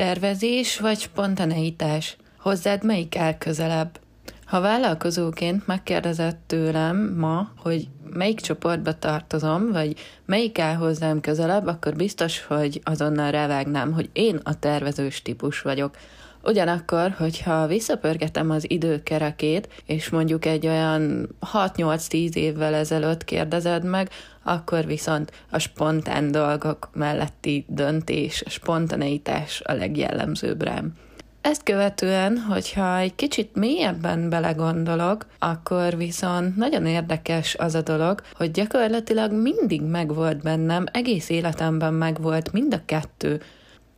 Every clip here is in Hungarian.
Tervezés vagy spontaneitás? Hozzád melyik áll közelebb? Ha vállalkozóként megkérdezett tőlem ma, hogy melyik csoportba tartozom, vagy melyik áll hozzám közelebb, akkor biztos, hogy azonnal rávágnám, hogy én a tervezős típus vagyok. Ugyanakkor, hogyha visszapörgetem az időkerekét, és mondjuk egy olyan 6-8-10 évvel ezelőtt kérdezed meg, akkor viszont a spontán dolgok melletti döntés, a spontaneitás a legjellemzőbb rám. Ezt követően, hogyha egy kicsit mélyebben belegondolok, akkor viszont nagyon érdekes az a dolog, hogy gyakorlatilag mindig megvolt bennem, egész életemben megvolt mind a kettő.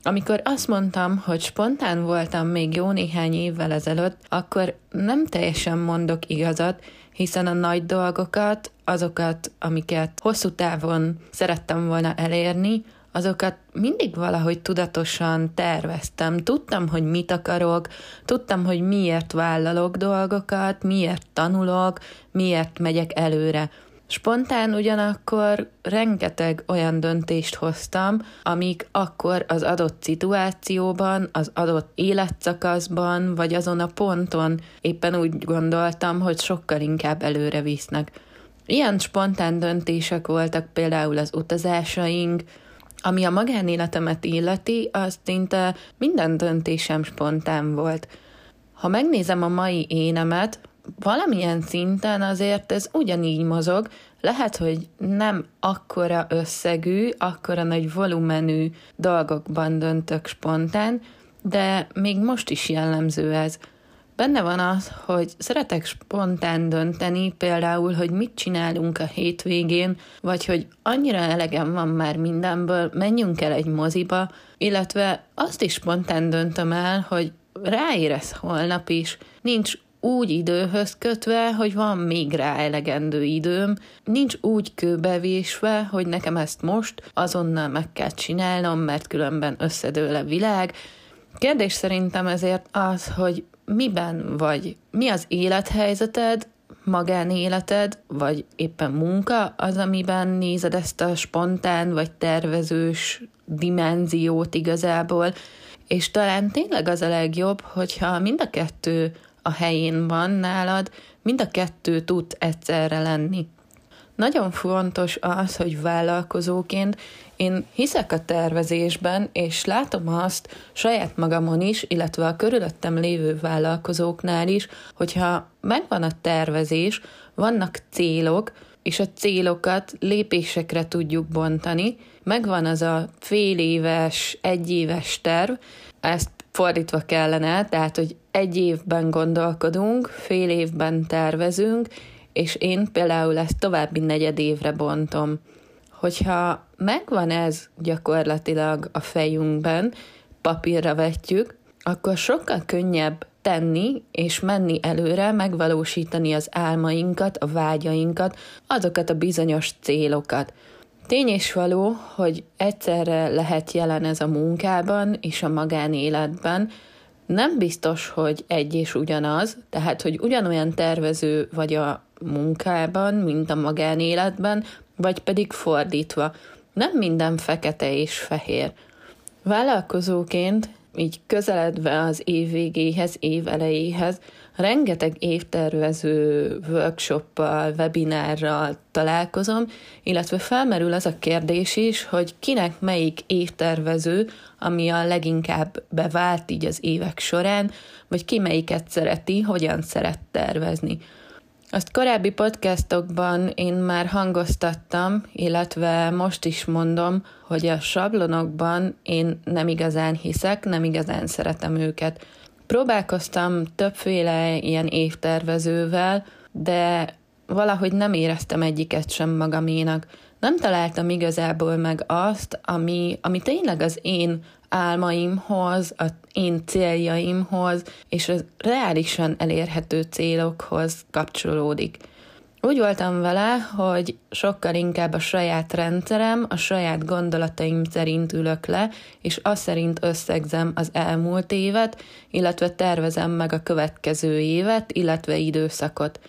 Amikor azt mondtam, hogy spontán voltam még jó néhány évvel ezelőtt, akkor nem teljesen mondok igazat, hiszen a nagy dolgokat, azokat, amiket hosszú távon szerettem volna elérni, azokat mindig valahogy tudatosan terveztem. Tudtam, hogy mit akarok, tudtam, hogy miért vállalok dolgokat, miért tanulok, miért megyek előre. Spontán ugyanakkor rengeteg olyan döntést hoztam, amik akkor az adott szituációban, az adott életszakaszban, vagy azon a ponton éppen úgy gondoltam, hogy sokkal inkább előre visznek. Ilyen spontán döntések voltak például az utazásaink, ami a magánéletemet illeti, az szinte minden döntésem spontán volt. Ha megnézem a mai énemet, valamilyen szinten azért ez ugyanígy mozog, lehet, hogy nem akkora összegű, akkora nagy volumenű dolgokban döntök spontán, de még most is jellemző ez. Benne van az, hogy szeretek spontán dönteni, például, hogy mit csinálunk a hétvégén, vagy hogy annyira elegem van már mindenből, menjünk el egy moziba, illetve azt is spontán döntöm el, hogy ráérez holnap is, nincs úgy időhöz kötve, hogy van még rá elegendő időm, nincs úgy kőbevésve, hogy nekem ezt most azonnal meg kell csinálnom, mert különben összedől a világ. Kérdés szerintem ezért az, hogy miben vagy, mi az élethelyzeted, magánéleted, vagy éppen munka az, amiben nézed ezt a spontán vagy tervezős dimenziót igazából, és talán tényleg az a legjobb, hogyha mind a kettő a helyén van nálad, mind a kettő tud egyszerre lenni. Nagyon fontos az, hogy vállalkozóként én hiszek a tervezésben, és látom azt saját magamon is, illetve a körülöttem lévő vállalkozóknál is, hogyha megvan a tervezés, vannak célok, és a célokat lépésekre tudjuk bontani, megvan az a fél éves, egy éves terv, ezt fordítva kellene, tehát, hogy egy évben gondolkodunk, fél évben tervezünk, és én például ezt további negyed évre bontom. Hogyha megvan ez gyakorlatilag a fejünkben, papírra vetjük, akkor sokkal könnyebb tenni és menni előre, megvalósítani az álmainkat, a vágyainkat, azokat a bizonyos célokat. Tény és való, hogy egyszerre lehet jelen ez a munkában és a magánéletben, nem biztos, hogy egy és ugyanaz, tehát, hogy ugyanolyan tervező vagy a munkában, mint a magánéletben, vagy pedig fordítva. Nem minden fekete és fehér. Vállalkozóként, így közeledve az év végéhez, év elejéhez, rengeteg évtervező workshoppal, webinárral találkozom, illetve felmerül az a kérdés is, hogy kinek melyik évtervező, ami a leginkább bevált így az évek során, vagy ki melyiket szereti, hogyan szeret tervezni. Azt korábbi podcastokban én már hangoztattam, illetve most is mondom, hogy a sablonokban én nem igazán hiszek, nem igazán szeretem őket. Próbálkoztam többféle ilyen évtervezővel, de valahogy nem éreztem egyiket sem magaménak. Nem találtam igazából meg azt, ami, ami tényleg az én álmaimhoz, az én céljaimhoz és a reálisan elérhető célokhoz kapcsolódik. Úgy voltam vele, hogy sokkal inkább a saját rendszerem, a saját gondolataim szerint ülök le, és azt szerint összegzem az elmúlt évet, illetve tervezem meg a következő évet, illetve időszakot.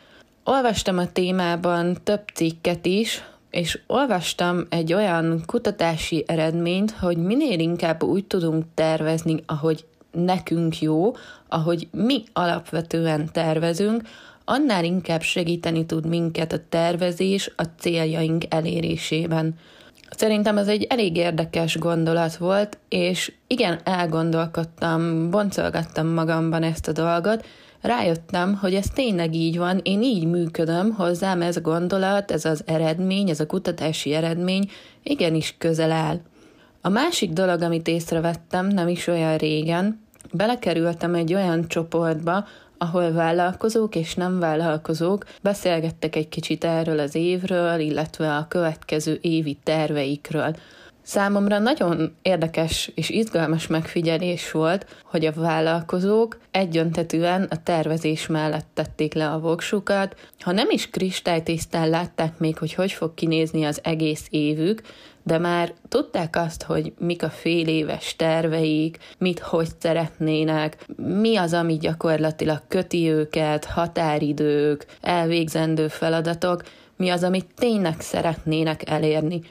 Olvastam a témában több cikket is, és olvastam egy olyan kutatási eredményt, hogy minél inkább úgy tudunk tervezni, ahogy nekünk jó, ahogy mi alapvetően tervezünk, annál inkább segíteni tud minket a tervezés a céljaink elérésében. Szerintem ez egy elég érdekes gondolat volt, és igen, elgondolkodtam, boncolgattam magamban ezt a dolgot, rájöttem, hogy ez tényleg így van, én így működöm, hozzám ez a gondolat, ez az eredmény, ez a kutatási eredmény igenis közel áll. A másik dolog, amit észrevettem nem is olyan régen, belekerültem egy olyan csoportba, ahol vállalkozók és nem vállalkozók beszélgettek egy kicsit erről az évről, illetve a következő évi terveikről. Számomra nagyon érdekes és izgalmas megfigyelés volt, hogy a vállalkozók egyöntetűen a tervezés mellett tették le a voksukat, ha nem is kristálytisztán látták még, hogy hogy fog kinézni az egész évük, de már tudták azt, hogy mik a fél éves terveik, mit hogy szeretnének, mi az, ami gyakorlatilag köti őket, határidők, elvégzendő feladatok, mi az, amit tényleg szeretnének elérni.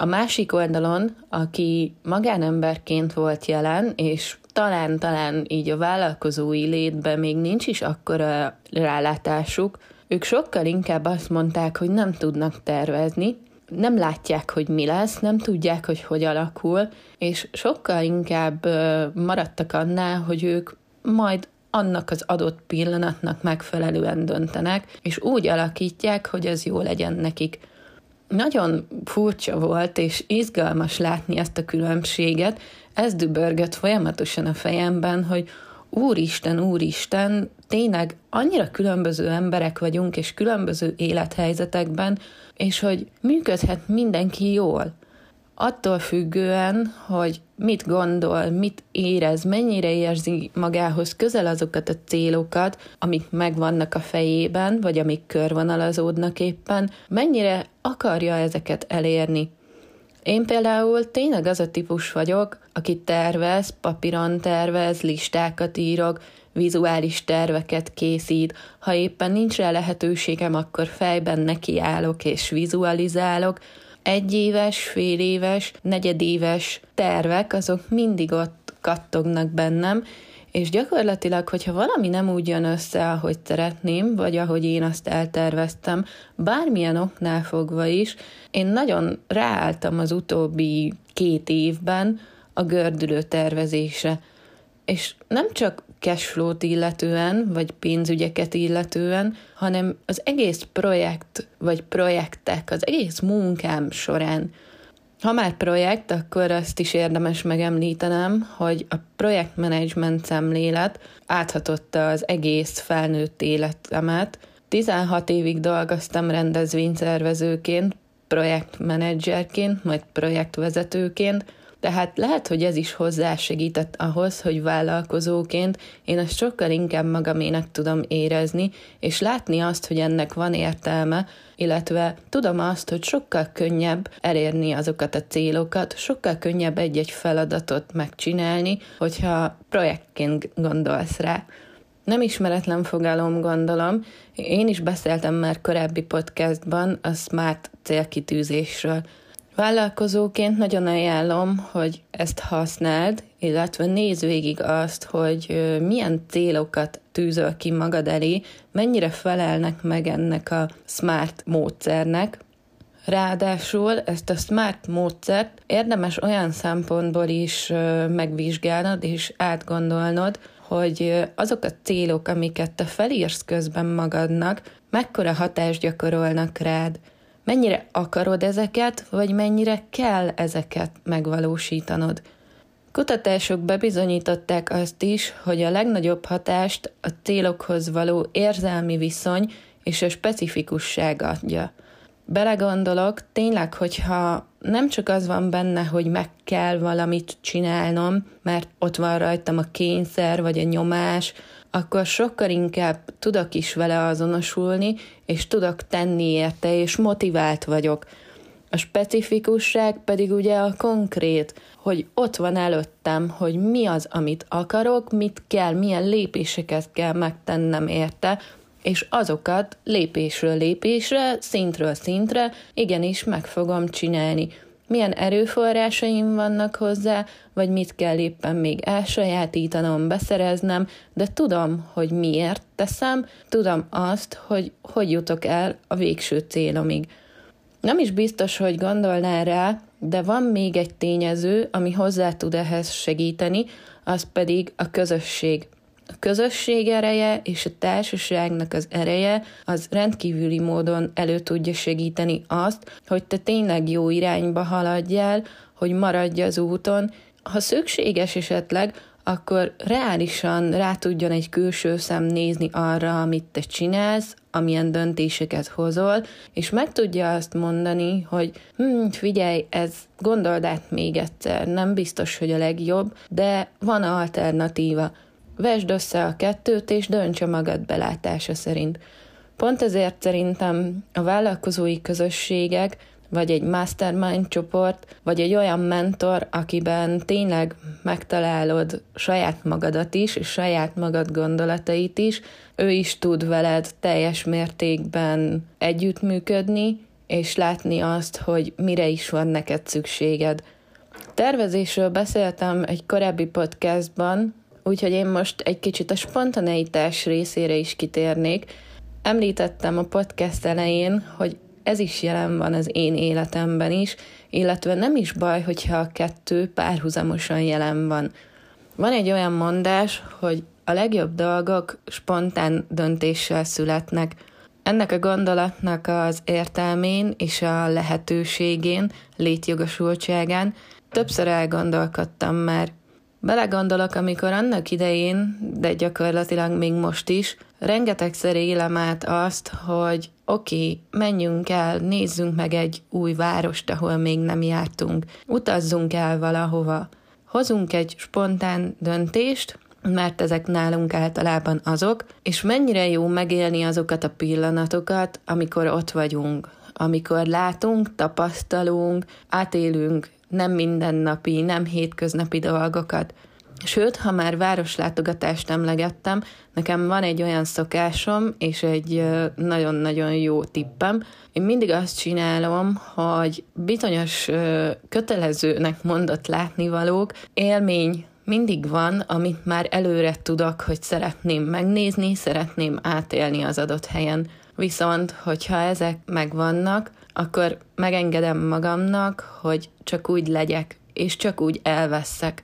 A másik oldalon, aki magánemberként volt jelen, és talán-talán így a vállalkozói létben még nincs is akkora rálátásuk, ők sokkal inkább azt mondták, hogy nem tudnak tervezni, nem látják, hogy mi lesz, nem tudják, hogy hogy alakul, és sokkal inkább maradtak annál, hogy ők majd annak az adott pillanatnak megfelelően döntenek, és úgy alakítják, hogy az jó legyen nekik. Nagyon furcsa volt, és izgalmas látni ezt a különbséget. Ez dübörgött folyamatosan a fejemben, hogy úristen, úristen, tényleg annyira különböző emberek vagyunk, és különböző élethelyzetekben, és hogy működhet mindenki jól. Attól függően, hogy mit gondol, mit érez, mennyire érzi magához közel azokat a célokat, amik megvannak a fejében, vagy amik körvonalazódnak éppen, mennyire akarja ezeket elérni. Én például tényleg az a típus vagyok, aki tervez, papíron tervez, listákat írok, vizuális terveket készít, ha éppen nincs rá lehetőségem, akkor fejben nekiállok és vizualizálok, egyéves, fél éves, negyedéves tervek, azok mindig ott kattognak bennem, és gyakorlatilag, hogyha valami nem úgy jön össze, ahogy szeretném, vagy ahogy én azt elterveztem, bármilyen oknál fogva is, én nagyon ráálltam az utóbbi két évben a gördülő tervezésre. És nem csak cashflow-t illetően, vagy pénzügyeket illetően, hanem az egész projekt, vagy projektek, az egész munkám során. Ha már projekt, akkor azt is érdemes megemlítenem, hogy a projektmenedzsment szemlélet áthatotta az egész felnőtt életemet. 16 évig dolgoztam rendezvényszervezőként, projektmenedzserként, majd projektvezetőként, tehát lehet, hogy ez is hozzásegített ahhoz, hogy vállalkozóként én ezt sokkal inkább magamének tudom érezni, és látni azt, hogy ennek van értelme, illetve tudom azt, hogy sokkal könnyebb elérni azokat a célokat, sokkal könnyebb egy-egy feladatot megcsinálni, hogyha projektként gondolsz rá. Nem ismeretlen fogalom, gondolom. Én is beszéltem már korábbi podcastban a SMART célkitűzésről. Vállalkozóként nagyon ajánlom, hogy ezt használd, illetve nézd végig azt, hogy milyen célokat tűzöl ki magad elé, mennyire felelnek meg ennek a SMART módszernek. Ráadásul ezt a SMART módszert érdemes olyan szempontból is megvizsgálnod és átgondolnod, hogy azok a célok, amiket te felírsz közben magadnak, mekkora hatást gyakorolnak rád Mennyire akarod ezeket, vagy mennyire kell ezeket megvalósítanod? Kutatások bebizonyították azt is, hogy a legnagyobb hatást a célokhoz való érzelmi viszony és a specifikusság adja. Belegondolok, tényleg, hogyha nem csak az van benne, hogy meg kell valamit csinálnom, mert ott van rajtam a kényszer vagy a nyomás, akkor sokkal inkább tudok is vele azonosulni, és tudok tenni érte, és motivált vagyok. A specifikusság pedig ugye a konkrét, hogy ott van előttem, hogy mi az, amit akarok, mit kell, milyen lépéseket kell megtennem érte, és azokat lépésről lépésre, szintről szintre igenis meg fogom csinálni. Milyen erőforrásaim vannak hozzá, vagy mit kell éppen még elsajátítanom, beszereznem, de tudom, hogy miért teszem, tudom azt, hogy hogy jutok el a végső célomig. Nem is biztos, hogy gondolnál rá, de van még egy tényező, ami hozzá tud ehhez segíteni, az pedig a közösség. A közösség ereje és a társaságnak az ereje az rendkívüli módon elő tudja segíteni azt, hogy te tényleg jó irányba haladjál, hogy maradj az úton. Ha szükséges esetleg, akkor reálisan rá tudjon egy külső szem nézni arra, amit te csinálsz, amilyen döntéseket hozol, és meg tudja azt mondani, hogy hm, figyelj, ez gondold át még egyszer, nem biztos, hogy a legjobb, de van alternatíva. Vesd össze a kettőt, és dönts a magad belátása szerint. Pont ezért szerintem a vállalkozói közösségek vagy egy mastermind csoport, vagy egy olyan mentor, akiben tényleg megtalálod saját magadat is, és saját magad gondolatait is, ő is tud veled teljes mértékben együttműködni, és látni azt, hogy mire is van neked szükséged. Tervezésről beszéltem egy korábbi podcastban, úgyhogy én most egy kicsit a spontaneitás részére is kitérnék. Említettem a podcast elején, hogy ez is jelen van az én életemben is, illetve nem is baj, hogyha a kettő párhuzamosan jelen van. Van egy olyan mondás, hogy a legjobb dolgok spontán döntéssel születnek. Ennek a gondolatnak az értelmén és a lehetőségén, létjogosultságán többször elgondolkodtam már. Belegondolok, amikor annak idején, de gyakorlatilag még most is, rengetegszer élem át azt, hogy oké, okay, menjünk el, nézzünk meg egy új várost, ahol még nem jártunk, utazzunk el valahova, hozunk egy spontán döntést, mert ezek nálunk általában azok, és mennyire jó megélni azokat a pillanatokat, amikor ott vagyunk, amikor látunk, tapasztalunk, átélünk nem mindennapi, nem hétköznapi dolgokat. Sőt, ha már városlátogatást emlegettem, nekem van egy olyan szokásom, és egy nagyon-nagyon jó tippem. Én mindig azt csinálom, hogy bizonyos kötelezőnek mondott látnivalók, élmény mindig van, amit már előre tudok, hogy szeretném megnézni, szeretném átélni az adott helyen. Viszont, hogyha ezek megvannak, akkor megengedem magamnak, hogy csak úgy legyek, és csak úgy elveszek.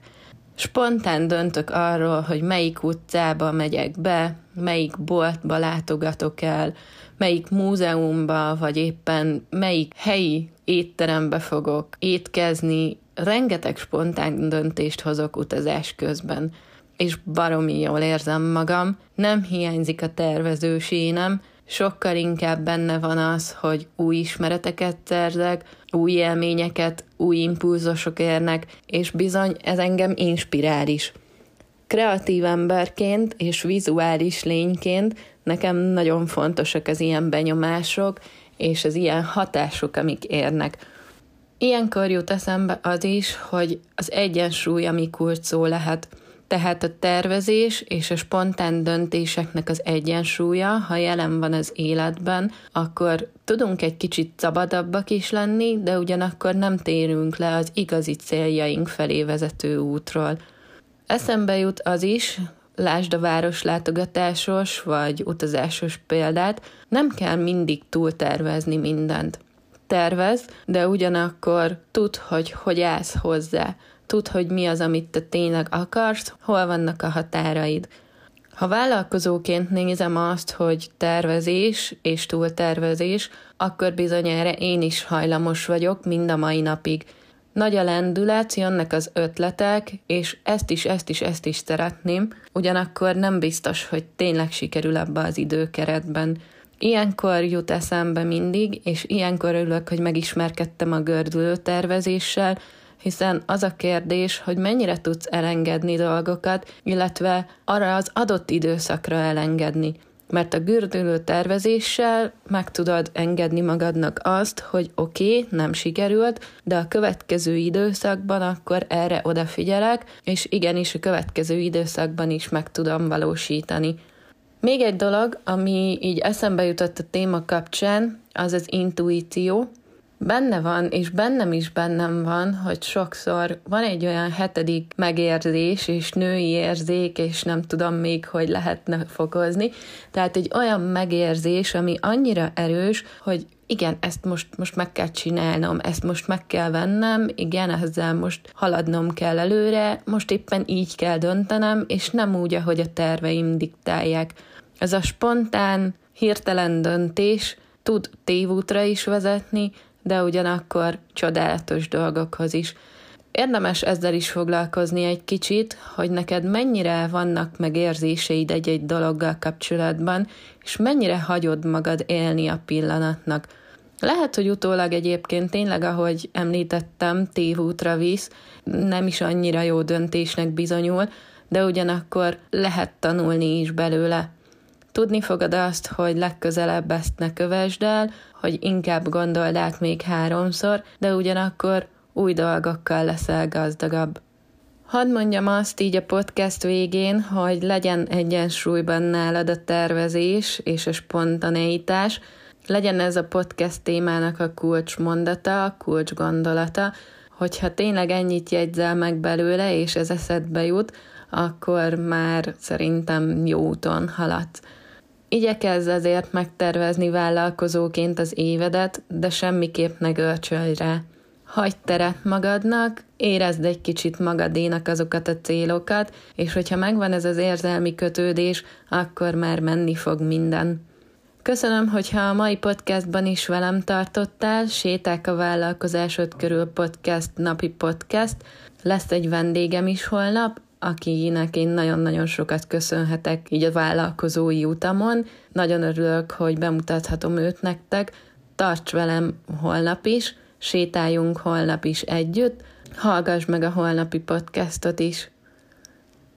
Spontán döntök arról, hogy melyik utcába megyek be, melyik boltba látogatok el, melyik múzeumba, vagy éppen melyik helyi étterembe fogok étkezni. Rengeteg spontán döntést hozok utazás közben, és baromi jól érzem magam, nem hiányzik a tervezősénem, sokkal inkább benne van az, hogy új ismereteket szerzek, új élményeket, új impulzusok érnek, és bizony ez engem inspirál is. Kreatív emberként és vizuális lényként nekem nagyon fontosak az ilyen benyomások, és az ilyen hatások, amik érnek. Ilyenkor jut eszembe az is, hogy az egyensúly, ami szó lehet – tehát a tervezés és a spontán döntéseknek az egyensúlya, ha jelen van az életben, akkor tudunk egy kicsit szabadabbak is lenni, de ugyanakkor nem térünk le az igazi céljaink felé vezető útról. Eszembe jut az is, lásd a városlátogatásos vagy utazásos példát, nem kell mindig túltervezni mindent. Tervez, de ugyanakkor tudd, hogy hogy állsz hozzá Tudd, hogy mi az, amit te tényleg akarsz, hol vannak a határaid. Ha vállalkozóként nézem azt, hogy tervezés és túltervezés, akkor bizonyára én is hajlamos vagyok mind a mai napig. Nagy a lendület, jönnek az ötletek, és ezt is, ezt is, ezt is szeretném, ugyanakkor nem biztos, hogy tényleg sikerül ebbe az időkeretben. Ilyenkor jut eszembe mindig, és ilyenkor örülök, hogy megismerkedtem a gördülő tervezéssel, hiszen az a kérdés, hogy mennyire tudsz elengedni dolgokat, illetve arra az adott időszakra elengedni. Mert a gördülő tervezéssel meg tudod engedni magadnak azt, hogy oké, okay, nem sikerült, de a következő időszakban akkor erre odafigyelek, és igenis a következő időszakban is meg tudom valósítani. Még egy dolog, ami így eszembe jutott a téma kapcsán, az az intuíció. Benne van, és bennem is bennem van, hogy sokszor van egy olyan hetedik megérzés, és női érzék, és nem tudom még, hogy lehetne fokozni. Tehát egy olyan megérzés, ami annyira erős, hogy igen, ezt most, most meg kell csinálnom, ezt most meg kell vennem, igen, ezzel most haladnom kell előre, most éppen így kell döntenem, és nem úgy, ahogy a terveim diktálják. Ez a spontán, hirtelen döntés tud tévútra is vezetni, de ugyanakkor csodálatos dolgokhoz is. Érdemes ezzel is foglalkozni egy kicsit, hogy neked mennyire vannak meg érzéseid egy-egy dologgal kapcsolatban, és mennyire hagyod magad élni a pillanatnak. Lehet, hogy utólag egyébként tényleg, ahogy említettem, tévútra visz, nem is annyira jó döntésnek bizonyul, de ugyanakkor lehet tanulni is belőle. Tudni fogod azt, hogy legközelebb ezt ne kövesd el, hogy inkább gondold át még háromszor, de ugyanakkor új dolgokkal leszel gazdagabb. Hadd mondjam azt így a podcast végén, hogy legyen egyensúlyban nálad a tervezés és a spontaneitás, legyen ez a podcast témának a kulcsmondata, a kulcs gondolata, hogyha tényleg ennyit jegyzel meg belőle, és ez eszedbe jut, akkor már szerintem jó úton haladsz. Igyekezz azért megtervezni vállalkozóként az évedet, de semmiképp ne görcsölj rá. Hagyj teret magadnak, érezd egy kicsit magadénak azokat a célokat, és hogyha megvan ez az érzelmi kötődés, akkor már menni fog minden. Köszönöm, hogyha a mai podcastban is velem tartottál, Séták a vállalkozásod körül podcast, napi podcast. Lesz egy vendégem is holnap, akinek én nagyon-nagyon sokat köszönhetek így a vállalkozói utamon. Nagyon örülök, hogy bemutathatom őt nektek. Tarts velem holnap is, sétáljunk holnap is együtt, hallgass meg a holnapi podcastot is.